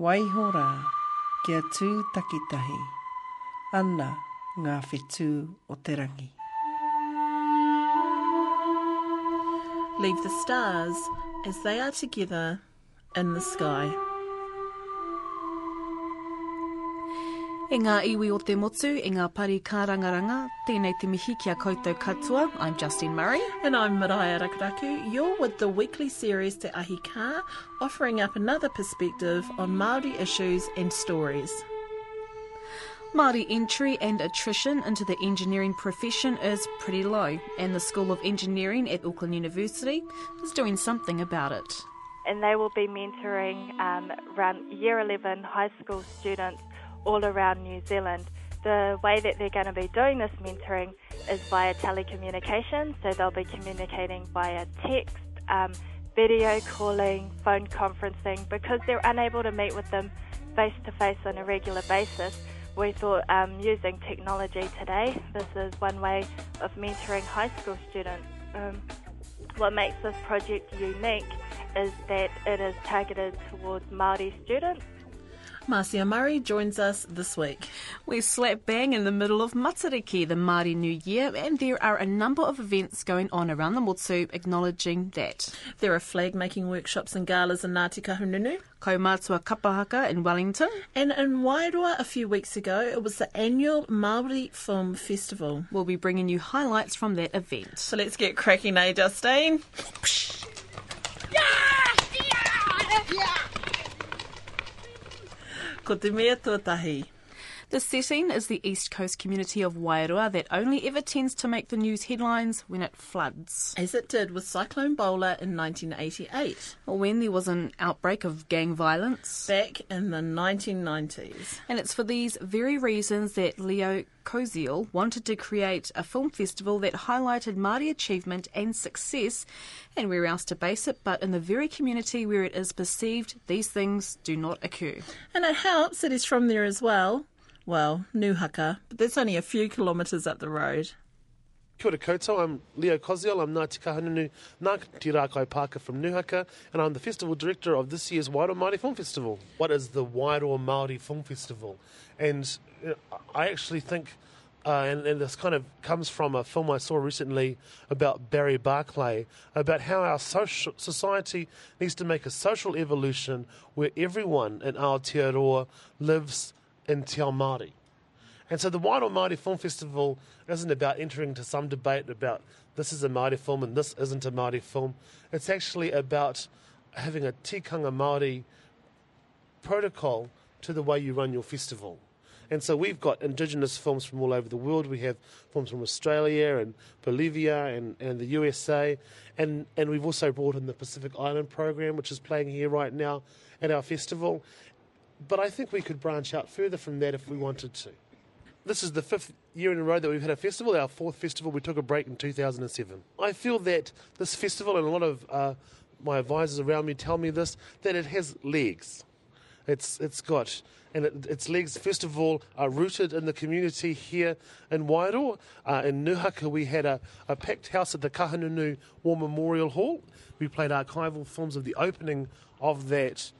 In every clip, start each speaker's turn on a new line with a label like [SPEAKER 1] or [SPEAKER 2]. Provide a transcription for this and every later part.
[SPEAKER 1] Waiho rā, kia tū takitahi, ana ngā whetū o te rangi.
[SPEAKER 2] Leave the stars as they are together in the sky.
[SPEAKER 3] E ngā iwi o te motu, e ngā pari kārangaranga, tēnei te mihi kia koutou katoa. I'm Justine Murray.
[SPEAKER 2] And I'm Maraea Rakuraku. You're with the weekly series Te Ahi Kā, offering up another perspective on Māori issues and stories.
[SPEAKER 3] Māori entry and attrition into the engineering profession is pretty low, and the School of Engineering at Auckland University is doing something about it.
[SPEAKER 4] and they will be mentoring um, around year 11 high school students all around New Zealand. The way that they're going to be doing this mentoring is via telecommunication, so they'll be communicating via text, um, video calling, phone conferencing, because they're unable to meet with them face to face on a regular basis. We thought um, using technology today, this is one way of mentoring high school students. Um, what makes this project unique is that it is targeted towards Māori students.
[SPEAKER 2] Marcia Murray joins us this week.
[SPEAKER 3] We're slap bang in the middle of Matariki, the Māori New Year, and there are a number of events going on around the Motu acknowledging that.
[SPEAKER 2] There are flag making workshops and galas in Ngāti Kahungunu.
[SPEAKER 3] Kaumātua Kapahaka in Wellington,
[SPEAKER 2] And in Wairoa a few weeks ago, it was the annual Māori Film Festival.
[SPEAKER 3] We'll be bringing you highlights from that event.
[SPEAKER 2] So let's get cracking, eh, Justine? Ko te mea tuatahi.
[SPEAKER 3] The setting is the East Coast community of Wairoa that only ever tends to make the news headlines when it floods.
[SPEAKER 2] As it did with Cyclone Bola in 1988,
[SPEAKER 3] Or when there was an outbreak of gang violence.
[SPEAKER 2] back in the 1990s.
[SPEAKER 3] And it's for these very reasons that Leo Koziol wanted to create a film festival that highlighted Māori achievement and success, and where else to base it but in the very community where it is perceived these things do not occur.
[SPEAKER 2] And it helps that he's from there as well. Well, Nuhaka, but that's only a few kilometres up the road.
[SPEAKER 5] Kia ora koutou, I'm Leo Koziol, I'm Ngāti Kahungunu Ngāti Rākai Pāka from Nuhaka, and I'm the festival director of this year's Wairoa Māori Film Festival. What is the Wairoa Māori Film Festival? And know, I actually think, uh, and, and this kind of comes from a film I saw recently about Barry Barclay, about how our social, society needs to make a social evolution where everyone in Aotearoa lives in Te Ao Māori. And so the Wairoa Māori Film Festival isn't about entering into some debate about this is a Māori film and this isn't a Māori film. It's actually about having a tikanga Māori protocol to the way you run your festival. And so we've got indigenous films from all over the world. We have films from Australia and Bolivia and, and the USA. And, and we've also brought in the Pacific Island program, which is playing here right now at our festival. But I think we could branch out further from that if we wanted to. This is the fifth year in a row that we've had a festival, our fourth festival. We took a break in 2007. I feel that this festival, and a lot of uh, my advisors around me tell me this, that it has legs. It's it's got and it, its legs first of all are rooted in the community here in Wairoa. Uh, in Nuhaka we had a, a packed house at the Kahungunu War Memorial Hall. We played archival films of the opening of that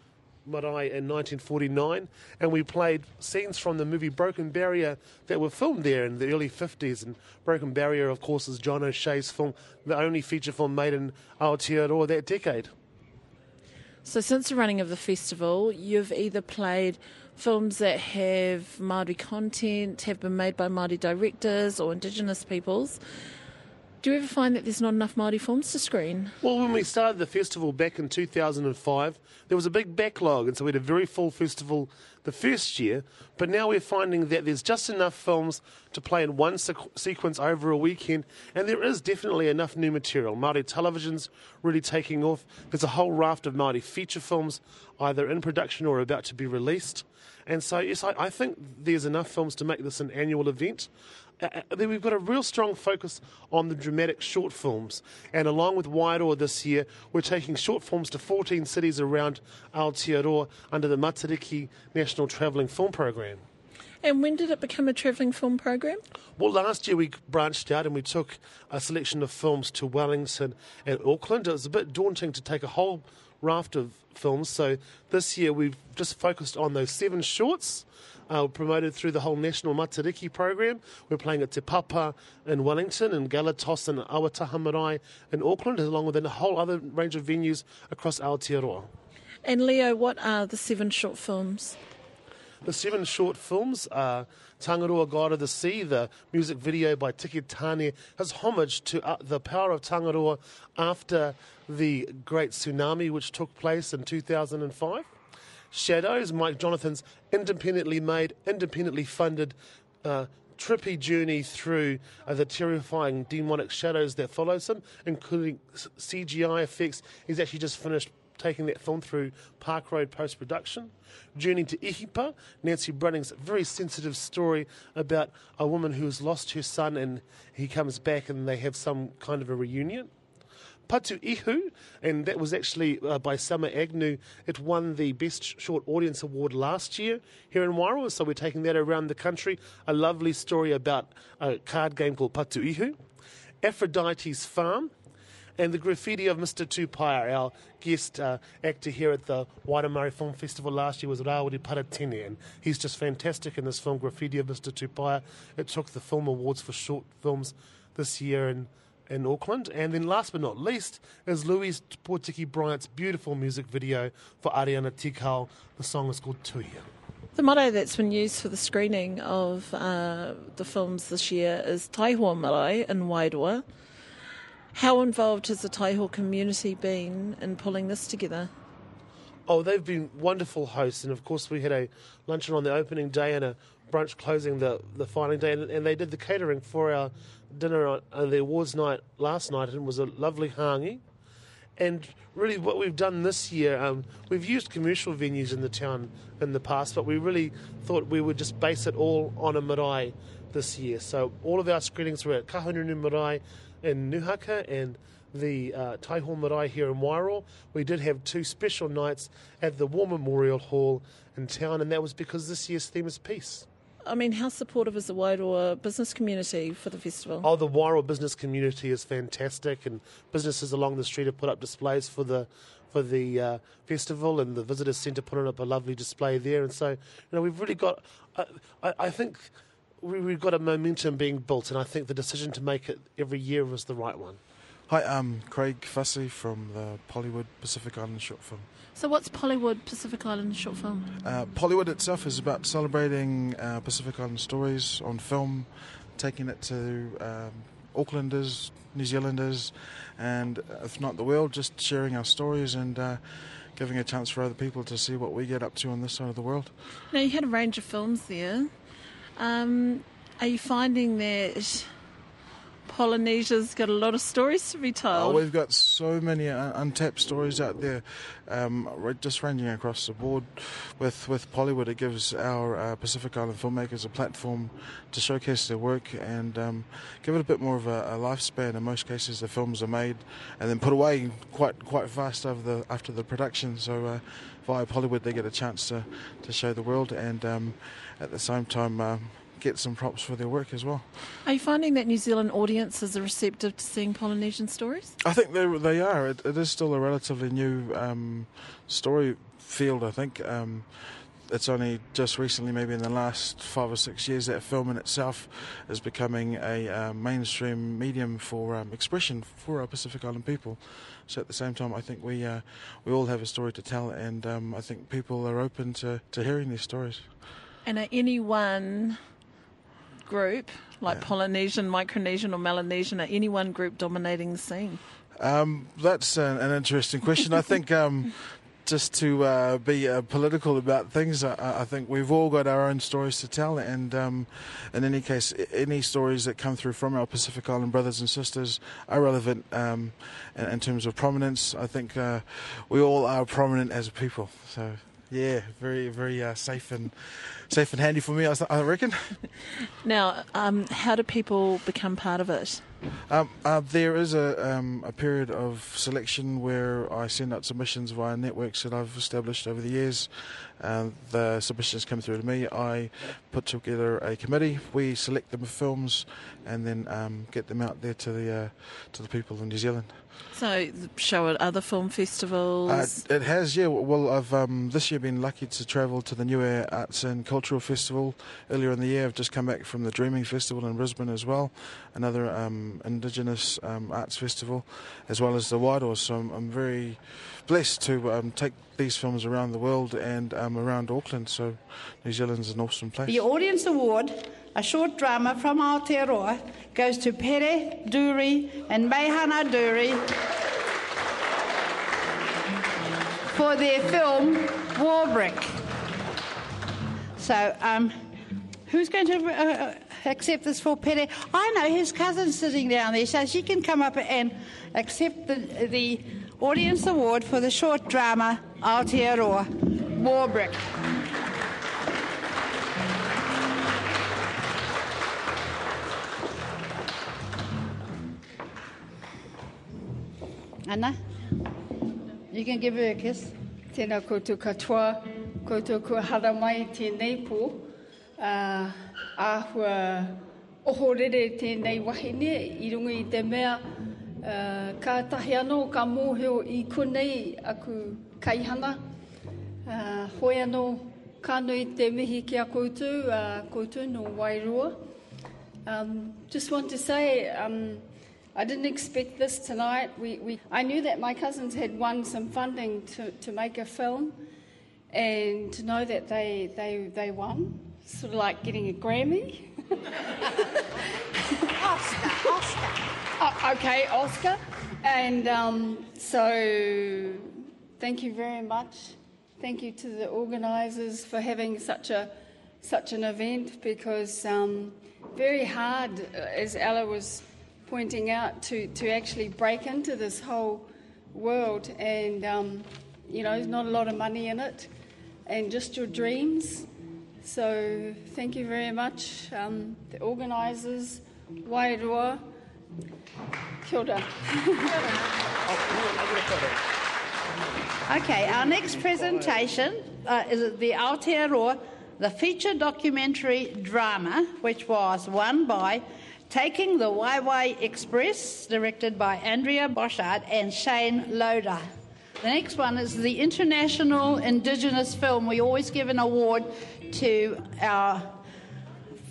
[SPEAKER 5] marae in 1949, and we played scenes from the movie Broken Barrier that were filmed there in the early 50s. And Broken Barrier, of course, is John O'Shea's film, the only feature film made in Aotearoa that decade.
[SPEAKER 6] So, since the running of the festival, you've either played films that have Māori content, have been made by Māori directors or Indigenous peoples. Do you ever find that there's not enough Māori films to screen?
[SPEAKER 5] Well, when we started the festival back in 2005, there was a big backlog, and so we had a very full festival the first year. But now we're finding that there's just enough films to play in one sequ- sequence over a weekend, and there is definitely enough new material. Māori television's really taking off. There's a whole raft of Māori feature films either in production or about to be released. And so, yes, I, I think there's enough films to make this an annual event. Uh, then we've got a real strong focus on the dramatic short films. And along with Wairoa this year, we're taking short films to 14 cities around Aotearoa under the Matariki National Travelling Film Program.
[SPEAKER 6] And when did it become a travelling film program?
[SPEAKER 5] Well, last year we branched out and we took a selection of films to Wellington and Auckland. It was a bit daunting to take a whole raft of films, so this year we've just focused on those seven shorts. Uh, promoted through the whole National Matariki program. We're playing at Te Papa in Wellington and Galatos and Awataha Marae in Auckland, along with a whole other range of venues across Aotearoa.
[SPEAKER 6] And Leo, what are the seven short films?
[SPEAKER 5] The seven short films are Tangaroa God of the Sea, the music video by Tiki Taane, has homage to uh, the power of Tangaroa after the great tsunami which took place in 2005. Shadows, Mike Jonathan's independently made, independently funded, uh, trippy journey through uh, the terrifying demonic shadows that follows him, including CGI effects. He's actually just finished taking that film through Park Road post production. Journey to Ihipa, Nancy Brunning's very sensitive story about a woman who has lost her son and he comes back and they have some kind of a reunion. Patu Ihu, and that was actually uh, by Summer Agnew. It won the Best Short Audience Award last year here in Wairoa, so we're taking that around the country. A lovely story about a card game called Patu Ihu. Aphrodite's Farm, and the graffiti of Mr. Tupaia, our guest uh, actor here at the Wairoa Māori Film Festival last year was Rawiri Paratene, and he's just fantastic in this film, Graffiti of Mr. Tupaia. It took the Film Awards for short films this year in, in Auckland. And then last but not least is Louise Potiki Bryant's beautiful music video for Ariana Tikau. The song is called Tuia.
[SPEAKER 6] The motto that's been used for the screening of uh, the films this year is Taihoa Marae in Wairoa. How involved has the Taihoa community been in pulling this together?
[SPEAKER 5] Oh, they've been wonderful hosts, and of course we had a luncheon on the opening day and a brunch closing the the final day, and, and they did the catering for our dinner on, on the awards night last night, and it was a lovely hangi. And really, what we've done this year, um, we've used commercial venues in the town in the past, but we really thought we would just base it all on a marae this year. So all of our screenings were at Kahungunu Marae in Nuhaka and the uh, Taihoa Marae here in Wairoa. We did have two special nights at the War Memorial Hall in town, and that was because this year's theme is peace.
[SPEAKER 6] I mean, how supportive is the Wairoa business community for the festival?
[SPEAKER 5] Oh, the Wairoa business community is fantastic, and businesses along the street have put up displays for the for the uh, festival, and the visitors centre put up a lovely display there. And so, you know, we've really got. Uh, I, I think we, we've got a momentum being built, and I think the decision to make it every year was the right one.
[SPEAKER 7] Hi, I'm Craig Fussy from the Pollywood Pacific Island short film.
[SPEAKER 6] So, what's Pollywood Pacific Island short film?
[SPEAKER 7] Uh, Pollywood itself is about celebrating uh, Pacific Island stories on film, taking it to um, Aucklanders, New Zealanders, and uh, if not the world, just sharing our stories and uh, giving a chance for other people to see what we get up to on this side of the world.
[SPEAKER 6] Now, you had a range of films there. Um, are you finding that Polynesia's got a lot of stories to be
[SPEAKER 7] Oh,
[SPEAKER 6] told?
[SPEAKER 7] we've got so many uh, untapped stories out there, um, just ranging across the board. With with Pollywood, it gives our uh, Pacific Island filmmakers a platform to showcase their work and um, give it a bit more of a, a lifespan. In most cases, the films are made and then put away quite quite fast after the after the production. So uh, via Pollywood, they get a chance to, to show the world and um, at the same time. Um, Get some props for their work as well.
[SPEAKER 6] Are you finding that New Zealand audiences are receptive to seeing Polynesian stories?
[SPEAKER 7] I think they they are. It, it is still a relatively new um, story field. I think um, it's only just recently, maybe in the last five or six years, that film in itself is becoming a uh, mainstream medium for um, expression for our Pacific Island people. So at the same time, I think we uh, we all have a story to tell, and um, I think people are open to, to hearing these stories.
[SPEAKER 6] And are any one group, like Polynesian, Micronesian, or Melanesian, are any one group dominating the scene?
[SPEAKER 7] Um, that's an, an interesting question. I think um, just to uh, be uh, political about things, I, I think we've all got our own stories to tell, and um, in any case, any stories that come through from our Pacific Island brothers and sisters are relevant um, in, in terms of prominence. I think uh, we all are prominent as a people, so. Yeah, very, very uh, safe and safe and handy for me. I, reckon.
[SPEAKER 6] Now, um, how do people become part of it?
[SPEAKER 7] Um, uh, there is a, um, a period of selection where I send out submissions via networks that I've established over the years. Uh, the submissions come through to me. I put together a committee. We select the films and then um, get them out there to the uh, to the people in New Zealand.
[SPEAKER 6] So show at other film festivals.
[SPEAKER 7] Uh, it has, yeah. Well, I've um, this year been lucky to travel to the Niue Arts and Cultural Festival earlier in the year. I've just come back from the Dreaming Festival in Brisbane as well, another um, Indigenous um, arts festival, as well as the Wairoa. So I'm, I'm very blessed to um, take these films around the world and um, around Auckland. So New Zealand's an awesome place.
[SPEAKER 8] The Audience Award, a short drama from Aotearoa, goes to Pere Durie and Meihana Durie for their film Warbrick. So, um, who's going to uh, accept this for Pere? I know his cousin's sitting down there, so she can come up and accept the, the Audience Award for the short drama Aotearoa Warbrick. Anna, you can give her a kiss.
[SPEAKER 9] Tēnā koutou katoa, koutou kua hara mai tēnei pō. Uh, āhua ohorere tēnei wahine i runga i te mea uh, ka tahi anō ka mōheo i kunei aku kaihana. Uh, hoi anō kānui te mihi ki a koutou, uh, koutou no Wairua. Um, just want to say, um, I didn't expect this tonight. We, we, I knew that my cousins had won some funding to, to make a film, and to know that they, they, they won, sort of like getting a Grammy.
[SPEAKER 8] Oscar, Oscar.
[SPEAKER 9] Oh, okay, Oscar. And um, so, thank you very much. Thank you to the organisers for having such a such an event because um, very hard, uh, as Ella was pointing out, to to actually break into this whole world, and um, you know, there's not a lot of money in it, and just your dreams. So, thank you very much, um, the organisers, Wairua. Kia ora.
[SPEAKER 8] Okay, our next presentation uh, is the Aotearoa, the feature documentary drama, which was won by Taking the Waewae Express, directed by Andrea Bosshard and Shane Loader. The next one is the International Indigenous Film. We always give an award to our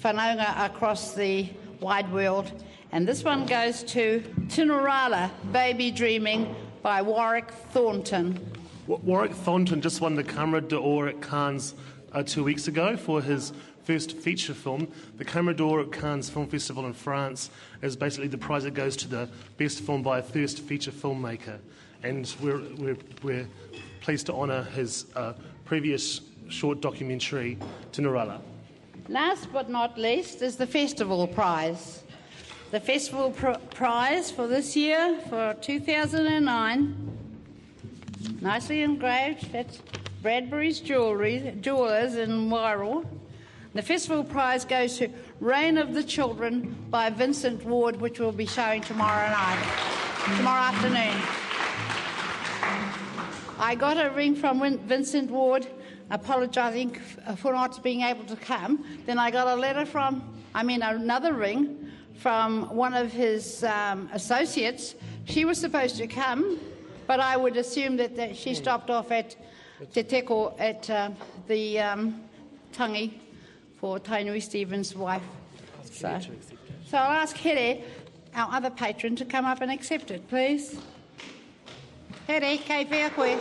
[SPEAKER 8] whanaunga across the wide world. And this one goes to Tinorala, Baby Dreaming by Warwick Thornton.
[SPEAKER 5] Warwick Thornton just won the Camera d'Or at Cannes uh, two weeks ago for his first feature film. The Camera d'Or at Cannes Film Festival in France is basically the prize that goes to the best film by a first feature filmmaker. And we're, we're, we're pleased to honour his uh, previous short documentary, to Tinorala.
[SPEAKER 8] Last but not least is the Festival Prize. The Festival pr- Prize for this year, for 2009, nicely engraved, that's Bradbury's Jewelry, Jewelers in Wairoa. The Festival Prize goes to Rain of the Children by Vincent Ward, which we'll be showing tomorrow night, tomorrow afternoon. I got a ring from Vincent Ward apologising for not being able to come. Then I got a letter from, I mean, another ring from one of his um, associates. She was supposed to come, but I would assume that, that she stopped off at Te Teko at uh, the um, Tangi for Tainui Stephens' wife. So, so I'll ask Here, our other patron, to come up and accept it, please. Here, kei koe.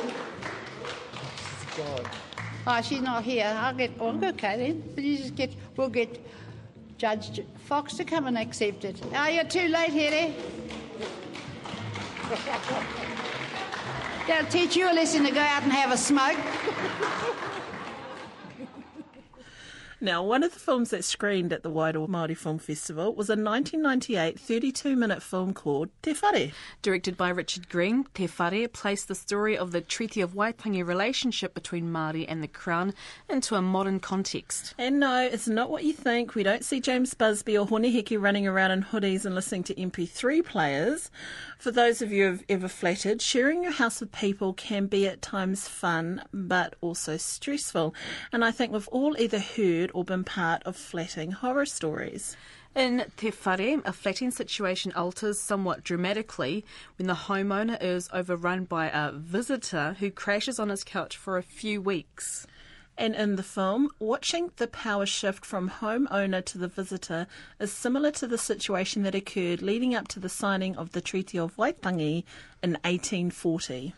[SPEAKER 8] Oh, she's not here. I'll get. Okay then. You just get. We'll get Judge Fox to come and accept it. Oh, you're too late, Here. They'll teach you a lesson to go out and have a smoke.
[SPEAKER 2] Now, one of the films that screened at the Wairoa Māori Film Festival was a 1998 32-minute film called Te Whare.
[SPEAKER 3] Directed by Richard Green, Te Whare placed the story of the Treaty of Waitangi relationship between Māori and the Crown into a modern context.
[SPEAKER 2] And no, it's not what you think. We don't see James Busby or Hone Heke running around in hoodies and listening to MP3 players. For those of you who've ever flattered, sharing your house with people can be at times fun, but also stressful. And I think we've all either heard or been part of flatting horror stories.
[SPEAKER 3] In Te Whare, a flatting situation alters somewhat dramatically when the homeowner is overrun by a visitor who crashes on his couch for a few weeks.
[SPEAKER 2] And in the film, watching the power shift from homeowner to the visitor is similar to the situation that occurred leading up to the signing of the Treaty of Waitangi in 1840.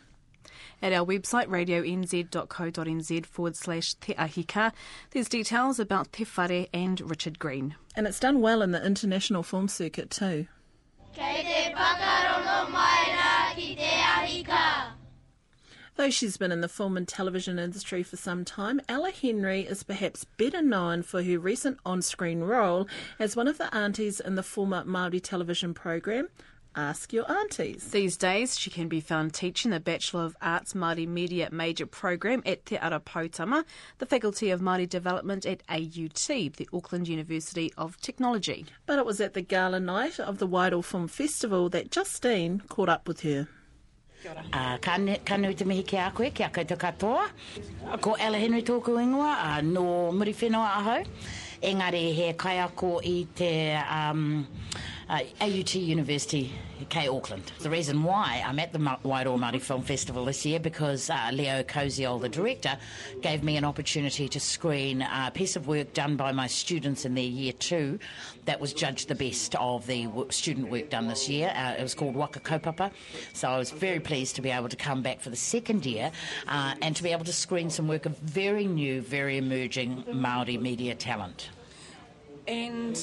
[SPEAKER 3] At our website, radionz.co.nz forward slash Te Ahi Kaa, there's details about Te Whare and Richard Green.
[SPEAKER 2] And it's done well in the international film circuit too.
[SPEAKER 10] Kei te whakarongo mai rā ki te ahika.
[SPEAKER 2] Though she's been in the film and television industry for some time, Ella Henry is perhaps better known for her recent on screen role as one of the aunties in the former Māori television program. Ask Your Aunties.
[SPEAKER 3] These days, she can be found teaching the Bachelor of Arts Māori Media major program at Te Ara Poutama, the Faculty of Māori Development at AUT, the Auckland University of Technology.
[SPEAKER 2] But it was at the gala night of the Wairoa Film Festival that Justine caught up with her.
[SPEAKER 11] A kane, kane te mihi ke a koe, ke a koutou katoa. Ko Ella Henry tōku ingoa, a no muri whenua ahau. Engari he kai ako i te um, uh, AUT University, K Auckland. The reason why I'm at the Wairoa Māori Film Festival this year because uh, Leo Koziol, the director, gave me an opportunity to screen a piece of work done by my students in their year two that was judged the best of the student work done this year. Uh, it was called Waka Kaupapa. So I was very pleased to be able to come back for the second year uh, and to be able to screen some work of very new, very emerging Māori media talent.
[SPEAKER 3] And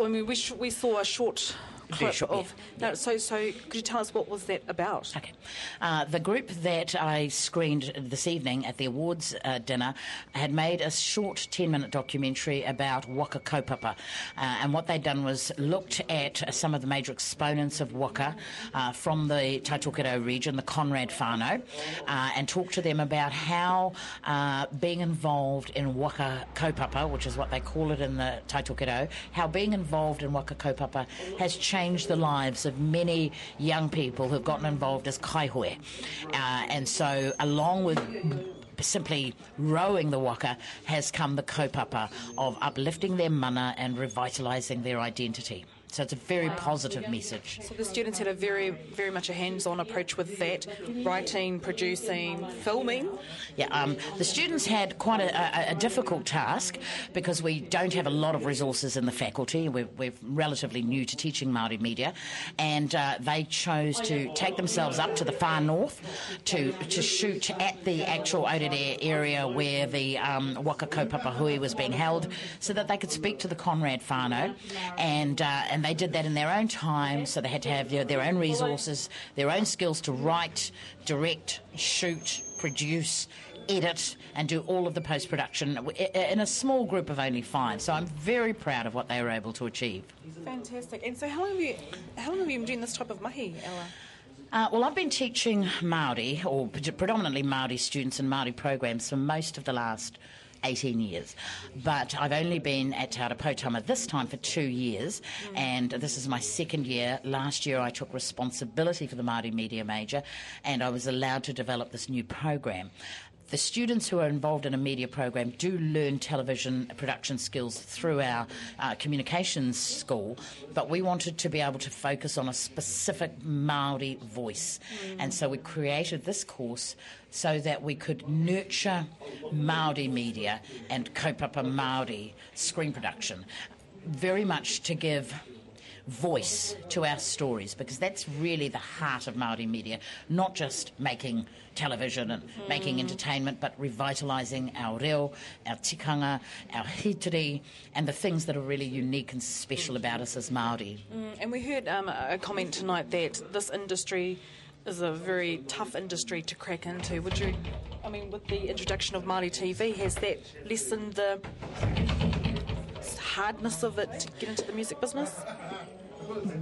[SPEAKER 3] I mean, we, we saw a short clip
[SPEAKER 11] short,
[SPEAKER 3] of.
[SPEAKER 11] yeah.
[SPEAKER 3] No, so, so could you tell us what was that about?
[SPEAKER 11] Okay. Uh, the group that I screened this evening at the awards uh, dinner had made a short 10 minute documentary about Waka Kaupapa. Uh, and what they'd done was looked at some of the major exponents of Waka uh, from the Taitokerau region, the Conrad whānau, uh, and talked to them about how uh, being involved in Waka Kaupapa, which is what they call it in the Taitokerau, how being involved in Waka Kaupapa has changed the lives of many young people who've gotten involved as kaihoe. Uh, and so, along with simply rowing the waka, has come the kaupapa of uplifting their mana and revitalising their identity. So it's a very positive message.
[SPEAKER 3] So the students had a very, very much a hands-on approach with that, writing, producing, filming.
[SPEAKER 11] Yeah, um, the students had quite a, a, a difficult task because we don't have a lot of resources in the faculty. We're, we're relatively new to teaching Māori media, and uh, they chose to take themselves up to the far north to to shoot at the actual Aurere area where the um, Waka Kaupapa Hui was being held, so that they could speak to the Conrad Fano, and uh, and they did that in their own time. So they had to have their, their own resources, their own skills to write, direct, shoot, produce, edit, and do all of the post production in a small group of only five. So I'm very proud of what they were able to achieve.
[SPEAKER 3] Fantastic. And so, how long have you, how long have you been doing this type of mahi, Ella?
[SPEAKER 11] Uh, well, I've been teaching Māori, or predominantly Māori students and Māori programs for most of the last 18 years. But I've only been at Te Poutama this time for two years, mm. and this is my second year. Last year I took responsibility for the Māori Media Major, and I was allowed to develop this new program. The students who are involved in a media program do learn television production skills through our uh, communications school, but we wanted to be able to focus on a specific Maori voice, and so we created this course so that we could nurture Maori media and kaupapa Maori screen production, very much to give voice to our stories because that's really the heart of Maori media, not just making television and mm. making entertainment, but revitalising our reo, our tikanga, our hitiri, and the things that are really unique and special about us as Maori.
[SPEAKER 3] Mm, and we heard um, a comment tonight that this industry is a very tough industry to crack into. Would you? I mean, with the introduction of Māori TV, has that lessened the hardness of it to get into the music business?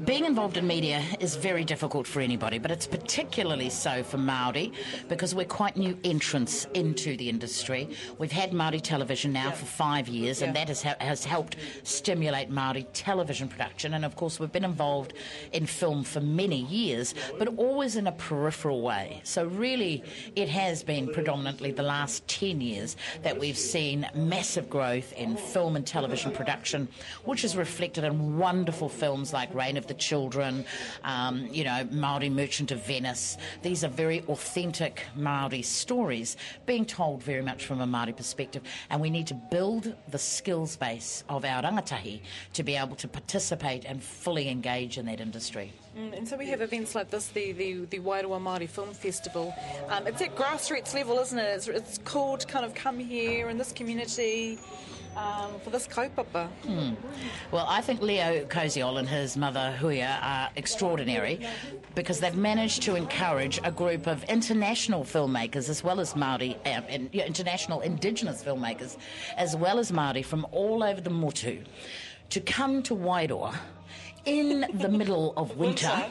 [SPEAKER 11] Being involved in media is very difficult for anybody, but it's particularly so for Maori because we're quite new entrants into the industry. We've had Maori television now for five years, and that has, has helped stimulate Maori television production. And of course, we've been involved in film for many years, but always in a peripheral way. So really, it has been predominantly the last ten years that we've seen massive growth in film and television production, which is reflected in wonderful films like Rain of the Children, um, you know, Maori Merchant of Venice. These are very authentic Maori stories being told very much from a Maori perspective, and we need to build the skills base of our rangatahi to be able to participate and fully engage in that industry.
[SPEAKER 3] Mm, and so we have events like this, the, the, the Wairoa Māori Film Festival. Um, it's at grassroots level, isn't it? It's, it's to kind of come here in this community um, for this kaupapa.
[SPEAKER 11] Hmm. Well, I think Leo Koziol and his mother Huia are extraordinary because they've managed to encourage a group of international filmmakers as well as Māori, uh, in, international indigenous filmmakers, as well as Māori from all over the Motu to come to Wairoa in the middle of winter,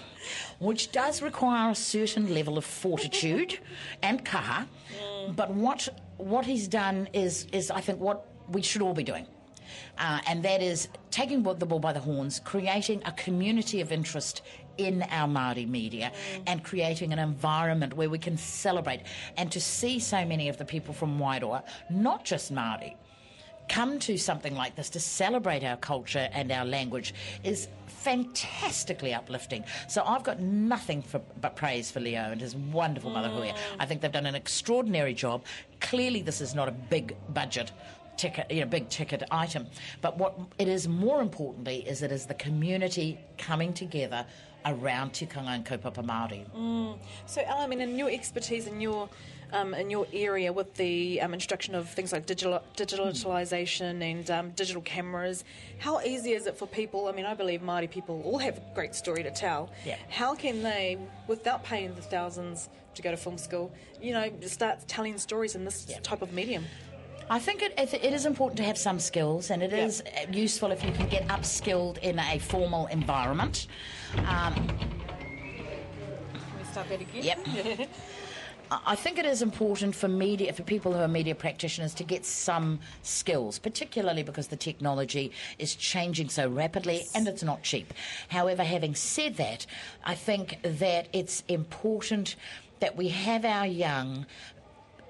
[SPEAKER 11] which does require a certain level of fortitude and kaha. But what what he's done is is I think what we should all be doing. Uh, and that is taking the bull by the horns, creating a community of interest in our Māori media and creating an environment where we can celebrate and to see so many of the people from Wairoa, not just Māori, come to something like this to celebrate our culture and our language is fantastically uplifting. So I've got nothing for, but praise for Leo and his wonderful mother Huia. I think they've done an extraordinary job. Clearly, this is not a big budget ticket, you know, big ticket item. But what it is more importantly is it is the community coming together around tikanga and kaupapa Māori.
[SPEAKER 3] Mm. So, Al, I mean, in your expertise in your um, in your area with the um, introduction of things like digital, digitalisation and um, digital cameras, how easy is it for people? I mean, I believe Māori people all have a great story to tell.
[SPEAKER 11] Yeah.
[SPEAKER 3] How can they, without paying the thousands to go to film school, you know, start telling stories in this
[SPEAKER 11] Yeah.
[SPEAKER 3] type of medium?
[SPEAKER 11] I think it, it, it is important to have some skills, and it
[SPEAKER 3] Yeah.
[SPEAKER 11] is useful if you can get upskilled in a formal environment. Um,
[SPEAKER 3] Can we start that again?
[SPEAKER 11] Yep. I I think it is important for media, for people who are media practitioners, to get some skills, particularly because the technology is changing so rapidly and it's not cheap. However, having said that, I think that it's important that we have our young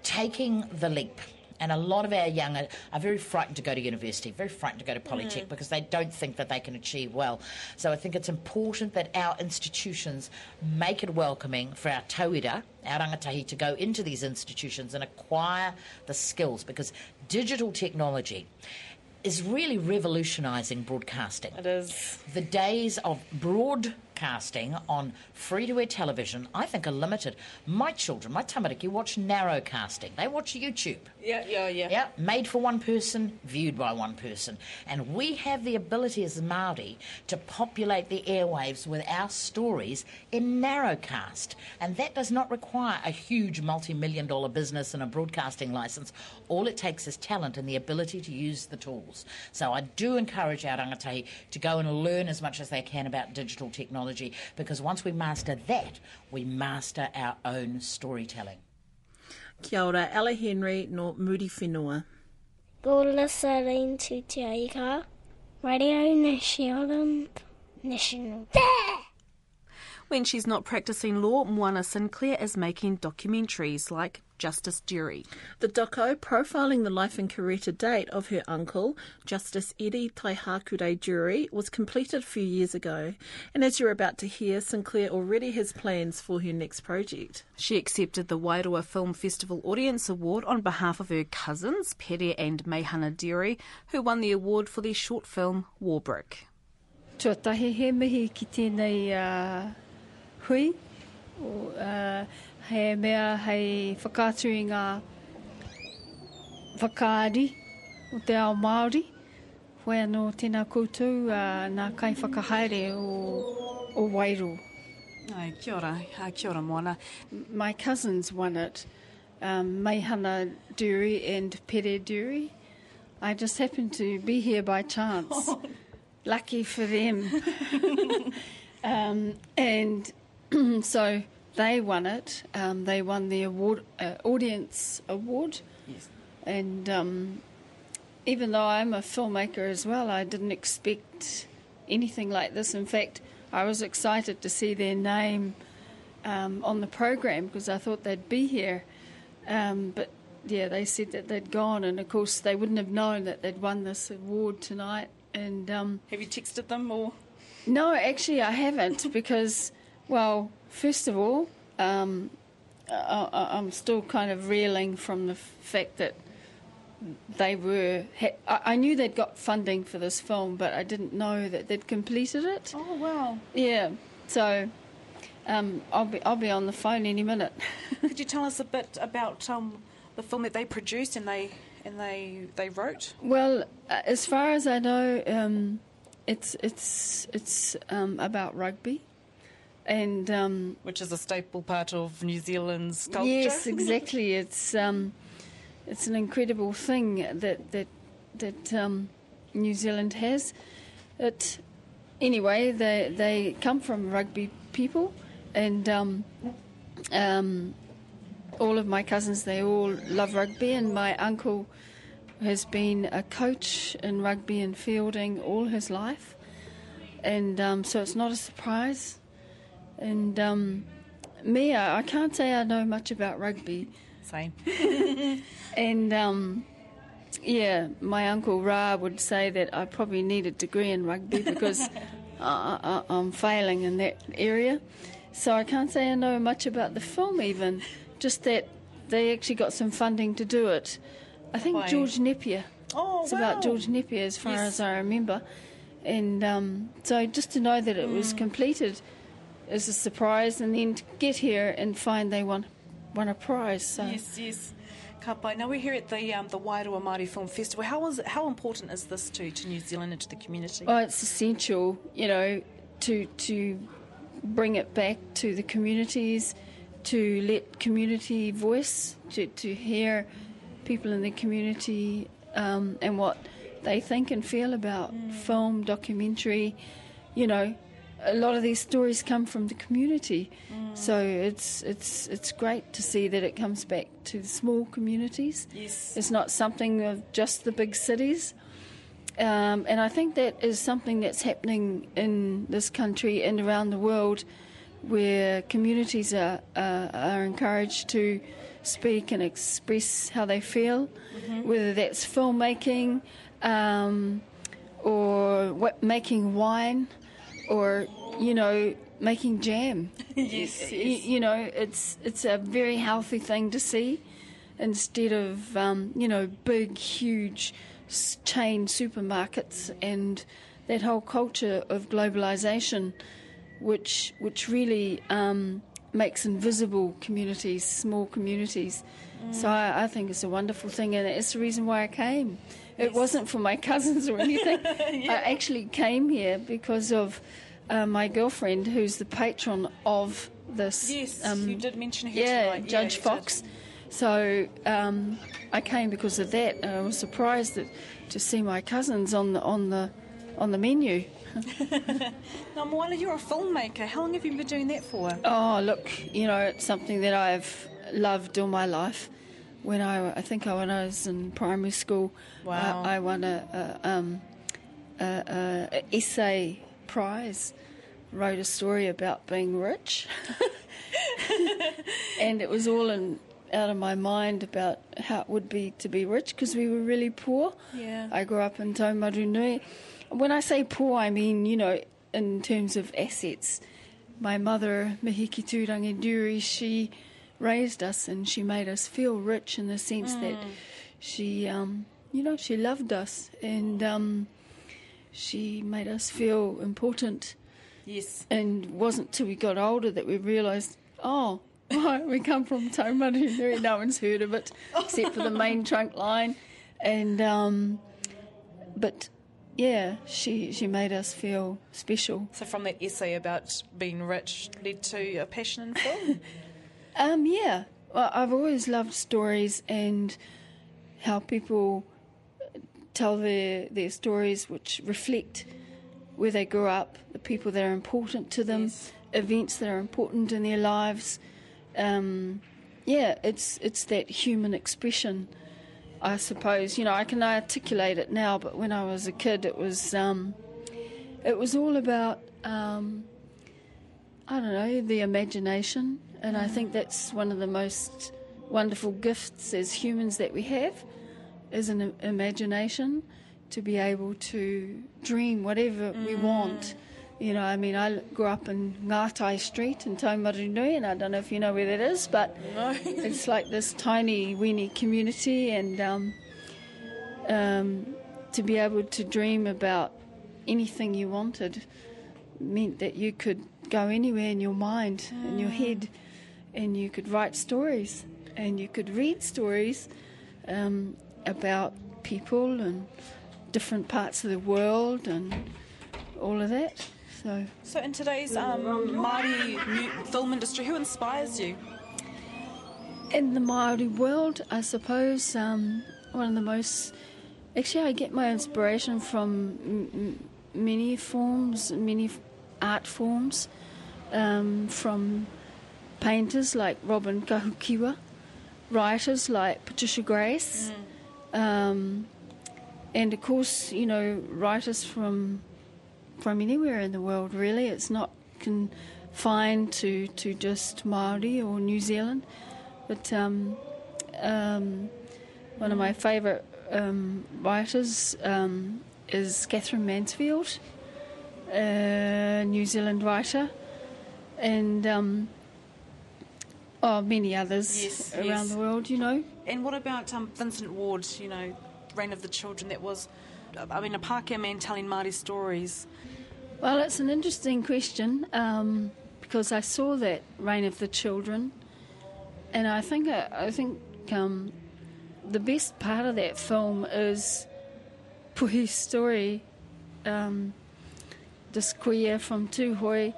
[SPEAKER 11] taking the leap. And a lot of our young are, are very frightened to go to university, very frightened to go to hmm. Polytech because they don't think that they can achieve well. So I think it's important that our institutions make it welcoming for our tauira, our rangatahi, to go into these institutions and acquire the skills because digital technology is really revolutionising broadcasting.
[SPEAKER 3] It is.
[SPEAKER 11] The days of broadcasting on free to air television, I think, are limited. My children, my tamariki, watch narrowcasting. They watch YouTube.
[SPEAKER 3] Yeah, yeah, yeah.
[SPEAKER 11] Yeah, made for one person, viewed by one person. And we have the ability as Māori to populate the airwaves with our stories in narrowcast. And that does not require a huge multi million dollar business and a broadcasting license. All it takes is talent and the ability to use the tools. So I do encourage our rangatahi to go and learn as much as they can about digital technology because once we master that, we master our own storytelling.
[SPEAKER 2] Kia ora, Ella Henry no Muriwhenua.
[SPEAKER 12] You're listening to Te Ahi Kaa Radio National. National.
[SPEAKER 3] When she's not practicing law, Moana Sinclair is making documentaries like Justice Durie.
[SPEAKER 2] The doco profiling the life and career to date of her uncle, Justice Eddie Taihākurei Durie, was completed a few years ago. And as you're about to hear, Sinclair already has plans for her next project.
[SPEAKER 3] She accepted the Wairoa Film Festival Audience Award on behalf of her cousins, Pere and Meihana Durie, who won the award for their short film Warbrick.
[SPEAKER 9] Tuatahi he mihi ki tēnei uh, hui. O, uh, he mea hei whakātui ngā whakaari o te ao Māori. Hoi anō tēnā koutou uh, nā kai whakahaere o, o Wairo.
[SPEAKER 3] Ai, kia ora, uh, kia ora moana.
[SPEAKER 9] My cousins won it, um, Meihana Dury and Pere Dury. I just happened to be here by chance. Lucky for them. um, and so they won it. Um, they won the award, uh, audience award.
[SPEAKER 3] Yes.
[SPEAKER 9] And um, even though I'm a filmmaker as well, I didn't expect anything like this. In fact, I was excited to see their name um, on the program because I thought they'd be here. Um, but yeah, they said that they'd gone, and of course, they wouldn't have known that they'd won this award tonight. And um,
[SPEAKER 3] have you texted them or?
[SPEAKER 9] No, actually, I haven't because, well, first of all, um, I, I'm still kind of reeling from the fact that they were. I, I knew they'd got funding for this film, but I didn't know that they'd completed it.
[SPEAKER 3] Oh wow!
[SPEAKER 9] Yeah, so um, I'll be I'll be on the phone any minute.
[SPEAKER 3] Could you tell us a bit about um, the film that they produced and they and they they wrote?
[SPEAKER 9] Well, uh, as far as I know, um, it's it's it's um, about rugby. And um,
[SPEAKER 3] which is a staple part of New Zealand's culture.
[SPEAKER 9] Yes, exactly. It's um, it's an incredible thing that that that um, New Zealand has. It anyway, they they come from rugby people, and um, um, all of my cousins they all love rugby, and my uncle has been a coach in rugby and fielding all his life, and um, so it's not a surprise. And um, me, I, can't say I know much about rugby.
[SPEAKER 3] Same.
[SPEAKER 9] and um, yeah, my uncle Ra would say that I probably need a degree in rugby because I, I, I'm failing in that area. So I can't say I know much about the film, even just that they actually got some funding to do it. I think
[SPEAKER 3] Why?
[SPEAKER 9] George Nepia.
[SPEAKER 3] Oh,
[SPEAKER 9] it's
[SPEAKER 3] wow.
[SPEAKER 9] about George Nepia, as far
[SPEAKER 3] Yes.
[SPEAKER 9] as I remember. And um, so just to know that it was completed is a surprise, and then to get here and find they won won a prize. So
[SPEAKER 3] Yes, yes. Ka pai. Now we're here at the um, the Wairoa Māori Film Festival. How is how important is this to to New Zealand and to the community?
[SPEAKER 9] Oh, it's essential, you know, to to bring it back to the communities, to let community voice, to to hear people in the community um, and what they think and feel about film, documentary. You know, a lot of these stories come from the community, so it's it's it's great to see that it comes back to the small communities.
[SPEAKER 3] Yes.
[SPEAKER 9] It's not something of just the big cities. Um, and I think that is something that's happening in this country and around the world, where communities are uh, are encouraged to speak and express how they feel, whether that's filmmaking, um, or what, making wine, or you know making jam.
[SPEAKER 3] Yes, yes.
[SPEAKER 9] you know it's it's a very healthy thing to see, instead of um, you know big huge chain supermarkets and that whole culture of globalization, which which really um, makes invisible communities, small communities. So I, I think it's a wonderful thing, and it's the reason why I came. It wasn't for my cousins or anything. I actually came here because of uh, my girlfriend, who's the patron of this.
[SPEAKER 3] Yes,
[SPEAKER 9] um,
[SPEAKER 3] you did mention her
[SPEAKER 9] yeah,
[SPEAKER 3] tonight. Yeah,
[SPEAKER 9] Judge
[SPEAKER 3] did.
[SPEAKER 9] Fox. So um, I came because of that. and I was surprised that, to see my cousins on the on the on the menu.
[SPEAKER 3] Now, Moana, you're a filmmaker. How long have you been doing that for?
[SPEAKER 9] Oh, look, you know, it's something that I've loved all my life. When I, I think I, when I was in primary school,
[SPEAKER 3] Wow.
[SPEAKER 9] I, I won a, a, um, a, a, essay prize. Wrote a story about being rich, and it was all in out of my mind about how it would be to be rich because we were really poor.
[SPEAKER 3] Yeah.
[SPEAKER 9] I grew up in Taumarunui. When I say poor, I mean, you know, in terms of assets. My mother, Mihiki Tūrangi she raised us and she made us feel rich in the sense that she, um, you know, she loved us and um, she made us feel important.
[SPEAKER 3] Yes.
[SPEAKER 9] And wasn't till we got older that we realised, oh, right, we come from Taumarunui, no one's heard of it except for the main trunk line. And, um, but yeah, she she made us feel special.
[SPEAKER 3] So from that essay about being rich led to a passion in film?
[SPEAKER 9] Um, yeah, well, I've always loved stories and how people tell their their stories, which reflect where they grew up, the people that are important to them,
[SPEAKER 3] Yes.
[SPEAKER 9] events that are important in their lives. Um, yeah, it's it's that human expression, I suppose. You know, I can articulate it now, but when I was a kid, it was um, it was all about um, I don't know the imagination, and I think that's one of the most wonderful gifts as humans that we have, is an imagination to be able to dream whatever we want. You know, I mean, I grew up in Ngātai Street in Taumarunui, and I don't know if you know where that is, but it's like this tiny, weeny community, and um, um, to be able to dream about anything you wanted meant that you could go anywhere in your mind, in your head, and you could write stories, and you could read stories um, about people and different parts of the world and all of that. So,
[SPEAKER 3] So in today's um, Māori film industry, who inspires you?
[SPEAKER 9] in the Maori world, I suppose um, one of the most. Actually, I get my inspiration from m- m- many forms, many art forms, um, from painters like Robyn Kahukiwa, writers like Patricia Grace, um, and of course, you know, writers from from anywhere in the world. Really, it's not confined to to just Maori or New Zealand. But um, um, one of my favourite um, writers um, is Katherine Mansfield, a New Zealand writer, and um, oh, many others
[SPEAKER 3] Yes,
[SPEAKER 9] around
[SPEAKER 3] yes.
[SPEAKER 9] the world, you know.
[SPEAKER 3] And what about um, Vincent Ward, you know, Rain of the Children? That was, I mean, a Pākehā man telling Māori stories.
[SPEAKER 9] Well, it's an interesting question um, because I saw that Rain of the Children, and I think uh, I think um, the best part of that film is Puhi's story. Um, this kuia from Tūhoe.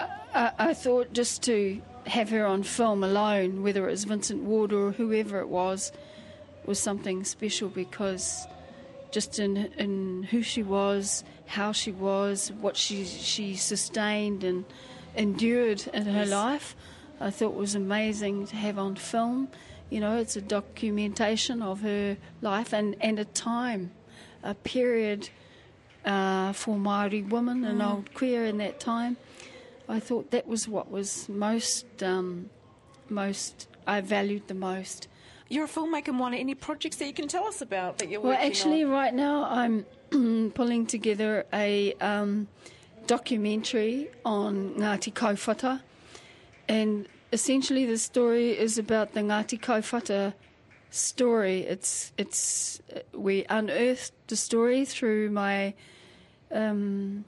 [SPEAKER 9] I, I, I thought just to have her on film alone, whether it was Vincent Ward or whoever it was, was something special because just in in who she was, how she was, what she she sustained and endured in her
[SPEAKER 3] Yes.
[SPEAKER 9] life, I thought was amazing to have on film. You know, it's a documentation of her life and, and a time, a period uh, for Maori women and
[SPEAKER 3] Mm.
[SPEAKER 9] old kuia in that time. I thought that was what was most um, most I valued the most.
[SPEAKER 3] You're a filmmaker, Moana. Any projects that you can tell us about that you're
[SPEAKER 9] Well, actually,
[SPEAKER 3] on?
[SPEAKER 9] right now I'm pulling together a um, documentary on Ngāti Kauwhata, and essentially the story is about the Ngāti Kauwhata story. It's it's we unearthed the story through my um,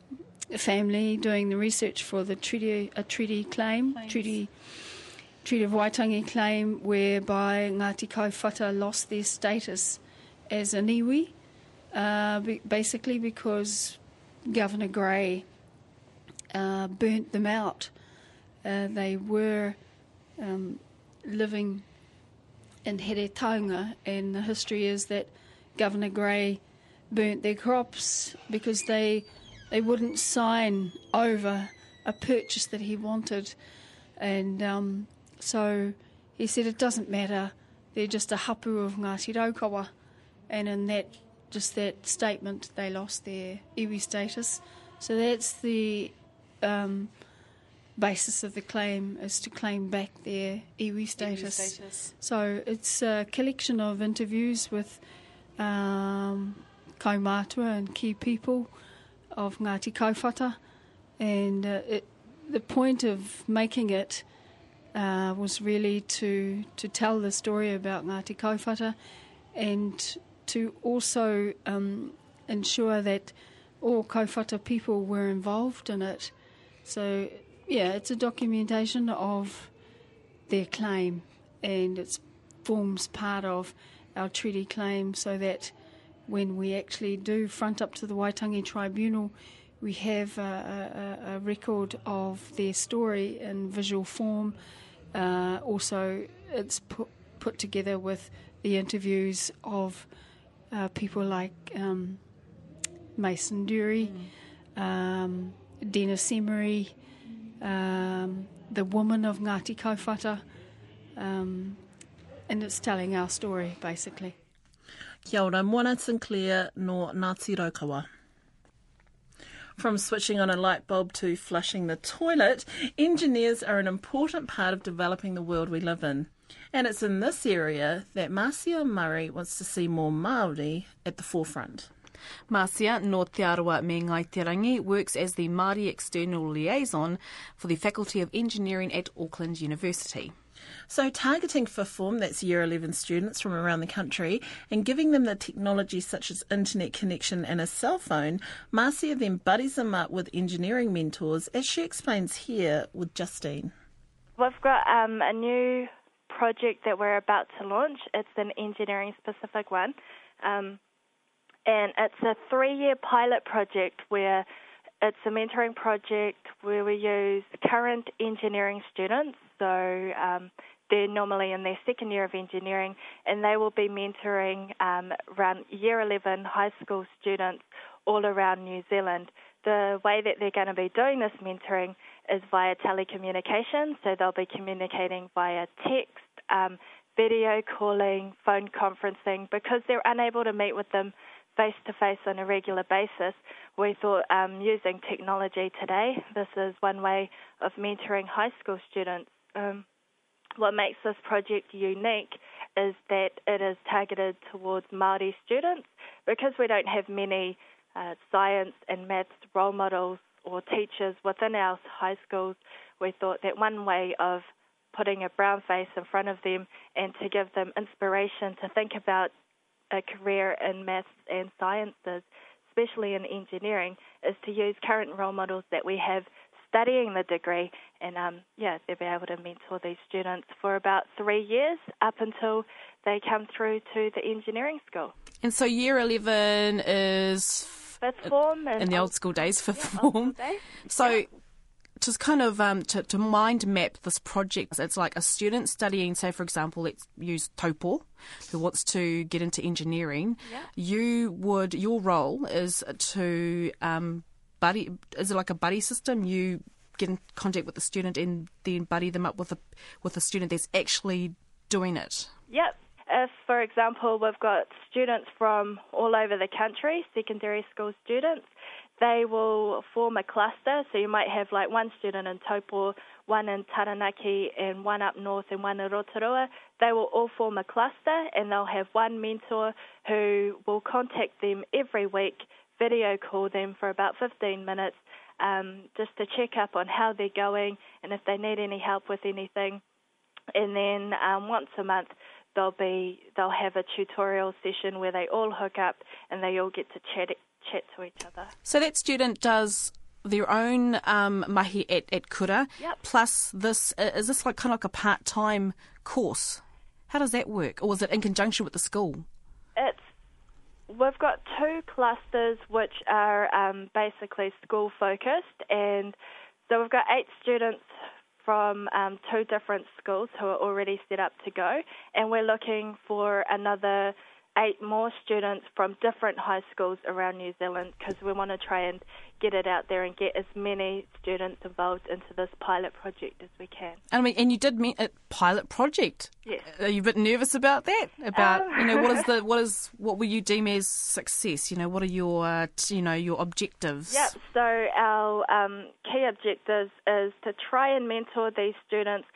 [SPEAKER 9] family doing the research for the treaty a treaty claim treaty. Treaty of Waitangi claim whereby Ngāti Kauwhata lost their status as an iwi, uh, basically because Governor Grey uh, burnt them out. Uh, they were um, living in Heretaunga, and the history is that Governor Grey burnt their crops because they they wouldn't sign over a purchase that he wanted, and um, so he said it doesn't matter. They're just a hapu of Ngāti Raukawa, and in that just that statement, they lost their iwi status. So that's the um, basis of the claim is to claim back their iwi status.
[SPEAKER 3] status.
[SPEAKER 9] So it's a collection of interviews with um, kaumātua and key people of Ngāti Kauwhata, and uh, it, the point of making it uh, was really to to tell the story about Ngāti Kauwhata, and to also um, ensure that all Kauwhata people were involved in it. So yeah, it's a documentation of their claim, and it forms part of our treaty claim, so that when we actually do front up to the Waitangi Tribunal, we have a, a, a record of their story in visual form. Uh, also, it's put, put together with the interviews of uh, people like um, Mason Durie, mm. um, Dina Semery, um, the woman of Ngāti Kauwhata, um, and it's telling our story basically.
[SPEAKER 2] Kia ora, Moana Sinclair no Ngāti Raukawa. From switching on a light bulb to flushing the toilet, engineers are an important part of developing the world we live in. And it's in this area that Marcia Murray wants to see more Māori at the forefront.
[SPEAKER 3] Marcia no Te Arawa me Ngai Te Rangi works as the Māori External Liaison for the Faculty of Engineering at Auckland University.
[SPEAKER 2] So, targeting fifth form, that's year 11 students from around the country, and giving them the technology such as internet connection and a cell phone, Marcia then buddies them up with engineering mentors, as she explains here with Justine.
[SPEAKER 4] We've got um, a new project that we're about to launch. It's an engineering specific one. Um, and it's a three year pilot project where it's a mentoring project where we use current engineering students. So um, they're normally in their second year of engineering, and they will be mentoring um, around year 11 high school students all around New Zealand. The way that they're going to be doing this mentoring is via telecommunication, so they'll be communicating via text, um, video calling, phone conferencing, because they're unable to meet with them face to face on a regular basis. We thought um, using technology today, this is one way of mentoring high school students. Um, what makes this project unique is that it is targeted towards Māori students because we don't have many uh, science and maths role models or teachers within our high schools. We thought that one way of putting a brown face in front of them and to give them inspiration to think about a career in maths and sciences, especially in engineering, is to use current role models that we have studying the degree, and um, yeah, they'll be able to mentor these students for about three years up until they come through to the engineering school.
[SPEAKER 3] And so, year eleven is
[SPEAKER 4] fifth form
[SPEAKER 3] in the old school days, fifth yeah, form. So. Yeah to kind of um, to, to mind map this project, it's like a student studying, say, for example, let's use Taupo, who wants to get into engineering.
[SPEAKER 4] Yeah.
[SPEAKER 3] You would your role is to um, buddy. Is it like a buddy system? You get in contact with the student and then buddy them up with a with a student that's actually doing it.
[SPEAKER 4] Yep. If, for example, we've got students from all over the country, secondary school students, they will form a cluster. So you might have like one student in Taupo, one in Taranaki, and one up north, and one in Rotorua. They will all form a cluster, and they'll have one mentor who will contact them every week, video call them for about 15 minutes, um, just to check up on how they're going and if they need any help with anything. And then um, once a month, they'll be they'll have a tutorial session where they all hook up and they all get to chat chat to each other.
[SPEAKER 3] So that student does their own um, mahi at, at kura,
[SPEAKER 4] yep.
[SPEAKER 3] plus this, is this like kind of like a part time course? How does that work? Or is it in conjunction with the school?
[SPEAKER 4] It's We've got two clusters which are um, basically school focused, and so we've got eight students from um, two different schools who are already set up to go, and we're looking for another eight more students from different high schools around New Zealand because we want to try and get it out there and get as many students involved into this pilot project as we can.
[SPEAKER 3] I mean, and you did mean a pilot project.
[SPEAKER 4] Yes.
[SPEAKER 3] Are you a bit nervous about that? About um, you know what is the what is what will you deem as success? You know what are your you know your objectives?
[SPEAKER 4] Yep. So our um, key objectives is to try and mentor these students,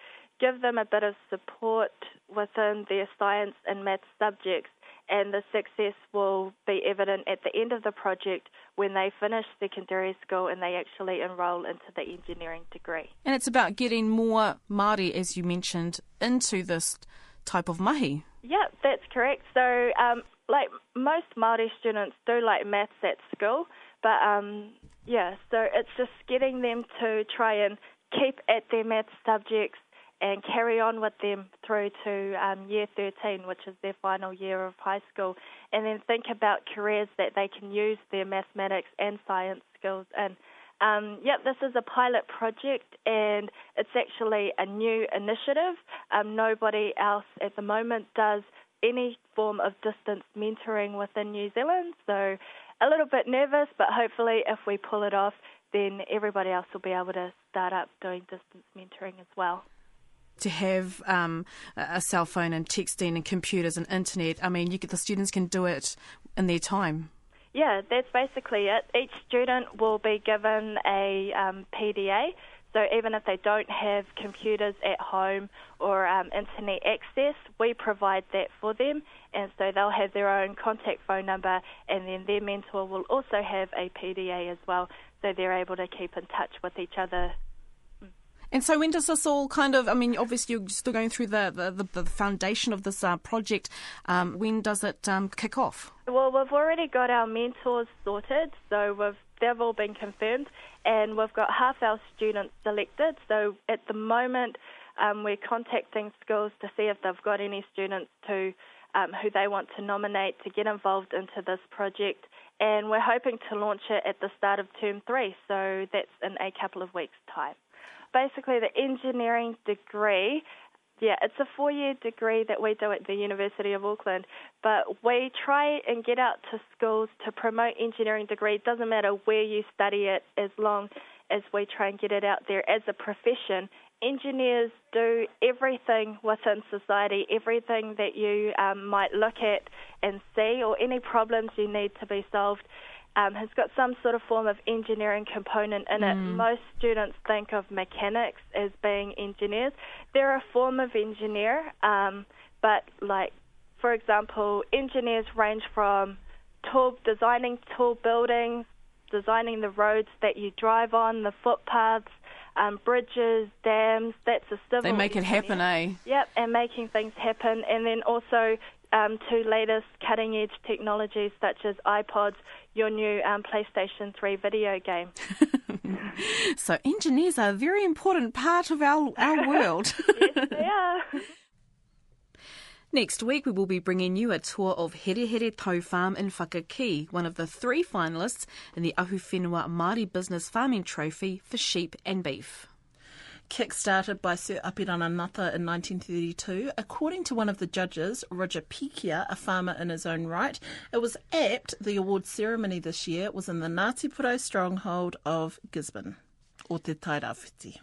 [SPEAKER 4] give them a bit of support within their science and maths subjects and the success will be evident at the end of the project when they finish secondary school and they actually enrol into the engineering degree.
[SPEAKER 3] And it's about getting more Māori, as you mentioned, into this type of mahi.
[SPEAKER 4] Yeah, that's correct. So, um, like most Māori students do like maths at school, but um, yeah, so it's just getting them to try and keep at their maths subjects and carry on with them through to um, year 13, which is their final year of high school, and then think about careers that they can use their mathematics and science skills in. Um, yep, this is a pilot project and it's actually a new initiative. Um, nobody else at the moment does any form of distance mentoring within New Zealand, so a little bit nervous, but hopefully, if we pull it off, then everybody else will be able to start up doing distance mentoring as well
[SPEAKER 3] to have um, a cell phone and texting and computers and internet. I mean, get, the students can do it in their time.
[SPEAKER 4] Yeah, that's basically it. Each student will be given a um, PDA. So even if they don't have computers at home or um, internet access, we provide that for them, and so they'll have their own contact phone number, and then their mentor will also have a PDA as well, so they're able to keep in touch with each other
[SPEAKER 3] and so, when does this all kind of? I mean, obviously, you're still going through the the, the foundation of this uh, project. Um, when does it um, kick off?
[SPEAKER 4] Well, we've already got our mentors sorted, so we've they've all been confirmed, and we've got half our students selected. So at the moment, um, we're contacting schools to see if they've got any students to um, who they want to nominate to get involved into this project. And we're hoping to launch it at the start of term three, so that's in a couple of weeks' time basically the engineering degree. Yeah, it's a four year degree that we do at the University of Auckland, but we try and get out to schools to promote engineering degree. It doesn't matter where you study it as long as we try and get it out there as a profession. Engineers do everything within society, everything that you um, might look at and see, or any problems you need to be solved um, has got some sort of form of engineering component in it.
[SPEAKER 3] Mm.
[SPEAKER 4] Most students think of mechanics as being engineers. They're a form of engineer, um, but like, for example, engineers range from tall, designing tall buildings, designing the roads that you drive on, the footpaths, um, bridges, dams. That's a civil.
[SPEAKER 3] They make
[SPEAKER 4] engineer.
[SPEAKER 3] it happen, eh?
[SPEAKER 4] Yep, and making things happen, and then also um, to latest cutting edge technologies such as iPods, your new um, PlayStation 3 video game.
[SPEAKER 3] so, engineers are a very important part of our, our world.
[SPEAKER 4] yes, they are.
[SPEAKER 3] Next week, we will be bringing you a tour of Hereheretau Farm in Whakakī, one of the three finalists in the Ahuwhenua Māori Business Farming Trophy for sheep and beef
[SPEAKER 2] kick-started by Sir Apirana Ngata in 1932. According to one of the judges, Roger Pikia, a farmer in his own right, it was apt the award ceremony this year was in the Ngāti Porou stronghold of Gisborne, o te Tairawhiti.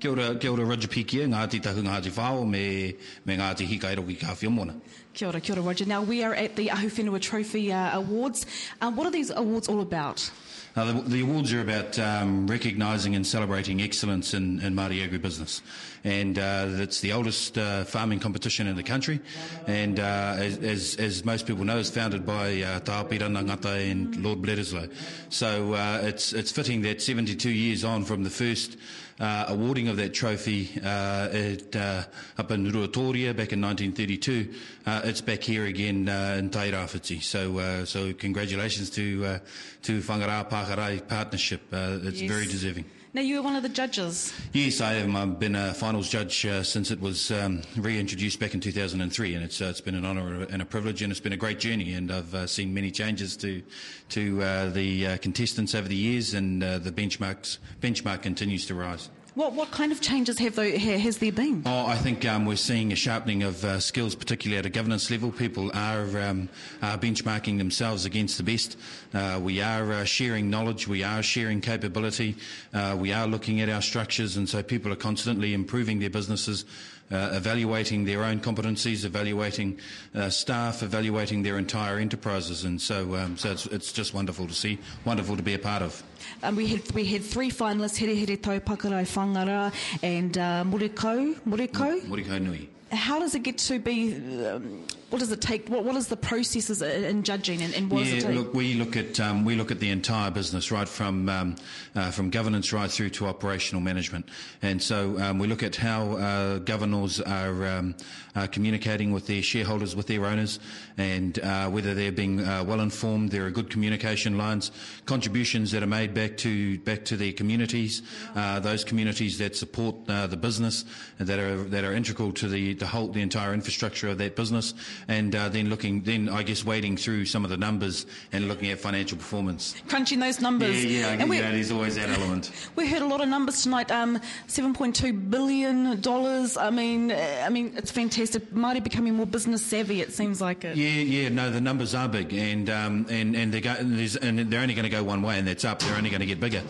[SPEAKER 13] Kia ora, kia ora Roger Pikia, Ngāti Tahu Ngāti Whāo me, me Ngāti Hikairoki Ka Whiomona.
[SPEAKER 3] Kia ora, kia ora Roger. Now we are at the Ahuwhenua Trophy uh, Awards. Uh, what are these awards all about?
[SPEAKER 13] Uh, the, the, awards are about um, recognising and celebrating excellence in, in Māori agribusiness. And uh, it's the oldest uh, farming competition in the country. And uh, as, as, as, most people know, it's founded by uh, Tāpira and Lord Bledisloe. So uh, it's, it's fitting that 72 years on from the first uh, awarding of that trophy uh, at, uh, up in Ruatoria back in 1932. Uh, it's back here again uh, in Tairawhiti. So, uh, so congratulations to uh, to Whangarā Pākarai Partnership. it's yes. very deserving.
[SPEAKER 3] Now, you were one of the judges.
[SPEAKER 13] Yes, I have. I've been a finals judge uh, since it was um, reintroduced back in 2003, and it's uh, it's been an honour and a privilege, and it's been a great journey. And I've uh, seen many changes to to uh, the uh, contestants over the years, and uh, the benchmarks benchmark continues to rise.
[SPEAKER 3] What what kind of changes have there, has there been?
[SPEAKER 13] Oh, I think um, we're seeing a sharpening of uh, skills, particularly at a governance level. People are, um, are benchmarking themselves against the best. Uh, we are uh, sharing knowledge. We are sharing capability. Uh, we are looking at our structures, and so people are constantly improving their businesses evaluating their own competencies, evaluating uh, staff, evaluating their entire enterprises, and so um, so it's, it's just wonderful to see, wonderful to be a part of.
[SPEAKER 3] Um, we had we had three finalists: Hereheretau Pakarai Whangara and uh, Murikau, Murikau
[SPEAKER 13] Nui.
[SPEAKER 14] how does it get to be? Um, what does it take? What, what is the processes in judging, and, and what
[SPEAKER 13] yeah,
[SPEAKER 14] does it take?
[SPEAKER 13] look, we look at um, we look at the entire business, right from um, uh, from governance right through to operational management, and so um, we look at how uh, governors are, um, are communicating with their shareholders, with their owners, and uh, whether they're being uh, well informed, there are good communication lines, contributions that are made back to back to their communities, uh, those communities that support uh, the business and that are that are integral to the the whole the entire infrastructure of that business, and uh, then looking then I guess wading through some of the numbers and looking at financial performance.
[SPEAKER 14] Crunching those numbers.
[SPEAKER 13] Yeah, yeah,
[SPEAKER 14] And
[SPEAKER 13] you
[SPEAKER 14] we-
[SPEAKER 13] know, there's always that element.
[SPEAKER 14] We heard a lot of numbers tonight. Um, seven point two billion dollars. I mean, I mean, it's fantastic. Māori becoming more business savvy. It seems like it.
[SPEAKER 13] Yeah, yeah, no, the numbers are big, and um, and and they're go, and there's- and they're only going to go one way, and that's up. They're only going to get bigger,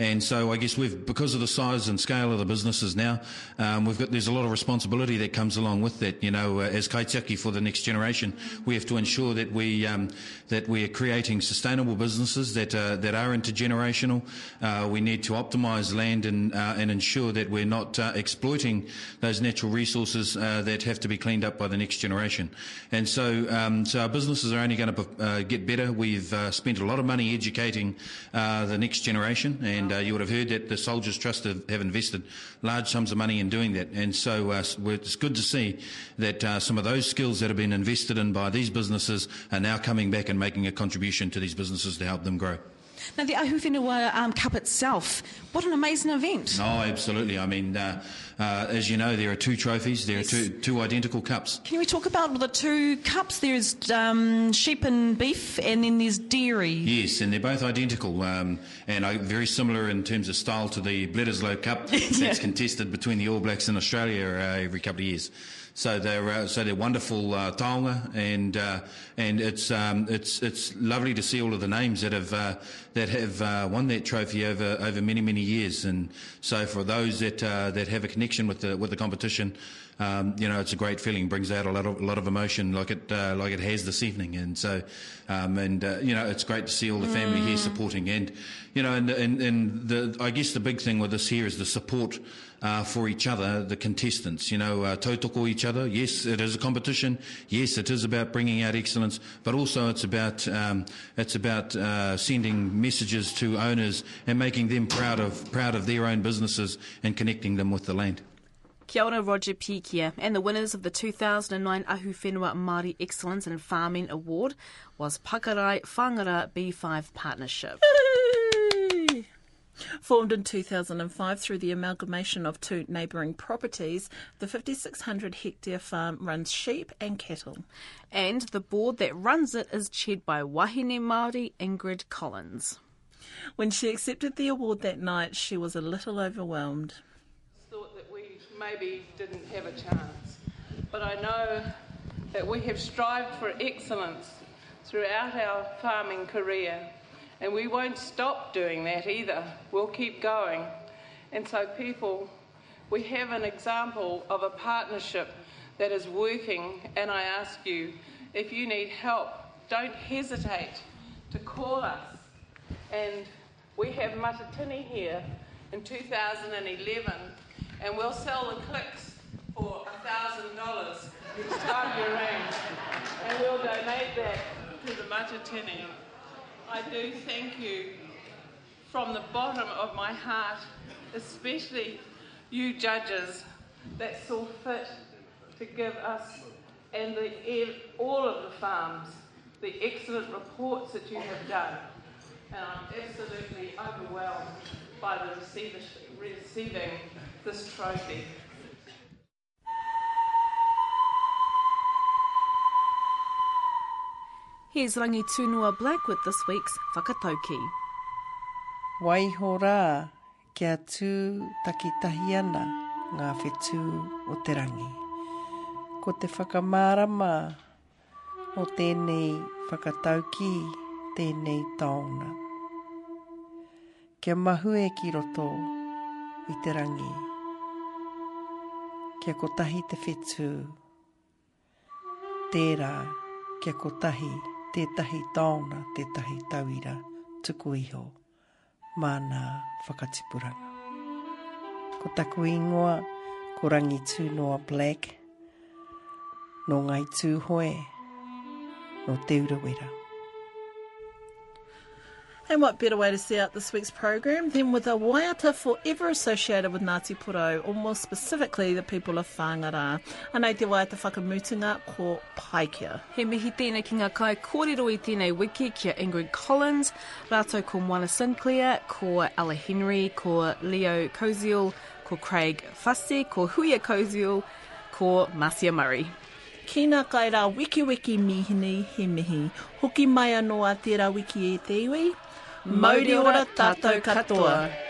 [SPEAKER 13] and so I guess we've because of the size and scale of the businesses now, um, we've got there's a lot of responsibility that comes along with that. You know, uh, as kaitiaki for the next generation, we have to ensure that we um, that we are creating sustainable businesses that uh, that are intergenerational. Uh, we need to optimise land and uh, and ensure that we're not uh, exploiting those natural resources uh, that have to be cleaned up by the next generation. And so, um, so our businesses are only going to get better. We've spent a lot of money educating the next generation, and uh, you would have heard that the Soldiers Trust have, have invested large sums of money in doing that. And so, uh, it's good to see that uh, some of those skills that have been invested in by these businesses are now coming back and making a contribution to these businesses to help them grow.
[SPEAKER 14] Now the Ahu Whenua um, Cup itself. What an amazing event.
[SPEAKER 13] Oh, absolutely. I mean, uh, uh, as you know, there are two trophies. There are two, two identical cups.
[SPEAKER 14] Can we talk about the two cups? There's um, sheep and beef, and then there's dairy.
[SPEAKER 13] Yes, and they're both identical um, and uh, very similar in terms of style to the Bledisloe Cup that's contested between the All Blacks and Australia uh, every couple of years. So they're uh, so they're wonderful uh, taonga, and uh, and it's um, it's it's lovely to see all of the names that have uh, that have uh, won that trophy over over many many years. And so for those that uh, that have a connection with the with the competition, um, you know, it's a great feeling. Brings out a lot of a lot of emotion, like it uh, like it has this evening. And so, um, and uh, you know, it's great to see all the family here supporting. And you know, and and, and the I guess the big thing with this here is the support. Uh, for each other, the contestants, you know, uh, tautoko each other. Yes, it is a competition. Yes, it is about bringing out excellence, but also it's about um, it's about uh, sending messages to owners and making them proud of proud of their own businesses and connecting them with the land.
[SPEAKER 3] Kia ora, Roger Pikia. And the winners of the 2009 Ahu Whenua Māori Excellence in Farming Award was Pakarai Whangara B5 Partnership.
[SPEAKER 2] Formed in 2005 through the amalgamation of two neighbouring properties, the 5,600 hectare farm runs sheep and cattle.
[SPEAKER 3] And the board that runs it is chaired by Wahine Māori Ingrid Collins.
[SPEAKER 2] When she accepted the award that night, she was a little overwhelmed.
[SPEAKER 15] Maybe didn't have a chance. But I know that we have strived for excellence throughout our farming career, and we won't stop doing that either. We'll keep going. And so, people, we have an example of a partnership that is working, and I ask you if you need help, don't hesitate to call us. And we have Matatini here in 2011, and we'll sell the clicks for $1,000 each time you and we'll donate that to the Matatini. I do thank you from the bottom of my heart, especially you judges that saw fit to give us and the, all of the farms the excellent reports that you have done. And I'm absolutely overwhelmed by the receiving this trophy.
[SPEAKER 3] Here's Rangi Tunua Black with this week's Whakatauki.
[SPEAKER 1] Waiho rā kia tū takitahi ana ngā whetū o te rangi. Ko te whakamārama o tēnei whakatauki, tēnei taona. Kia mahue ki roto i te rangi. Kia kotahi te whetū. Tērā, kia kotahi tētahi taona, tētahi tauira, tuku iho, mana whakatipuranga. Ko taku ingoa, ko rangi tūnoa black, no ngai tūhoe, no te urawera.
[SPEAKER 2] And what better way to see out this week's program than with a waiata forever associated with Ngāti Porou, or more specifically the people of Whangara. Anei te waiata whakamutunga ko Paikea.
[SPEAKER 3] He mihi tēnei ki ngā kai kōrero i tēnei wiki kia Ingrid Collins, rātou ko Moana Sinclair, ko Ella Henry, ko Leo Koziel, ko Craig Fussy, ko Huia Koziel, ko Marcia Murray.
[SPEAKER 2] Kina kai rā wiki wiki mihini he mihi. Hoki mai anō a tērā wiki e te iwi. Mauri ora tātou katoa.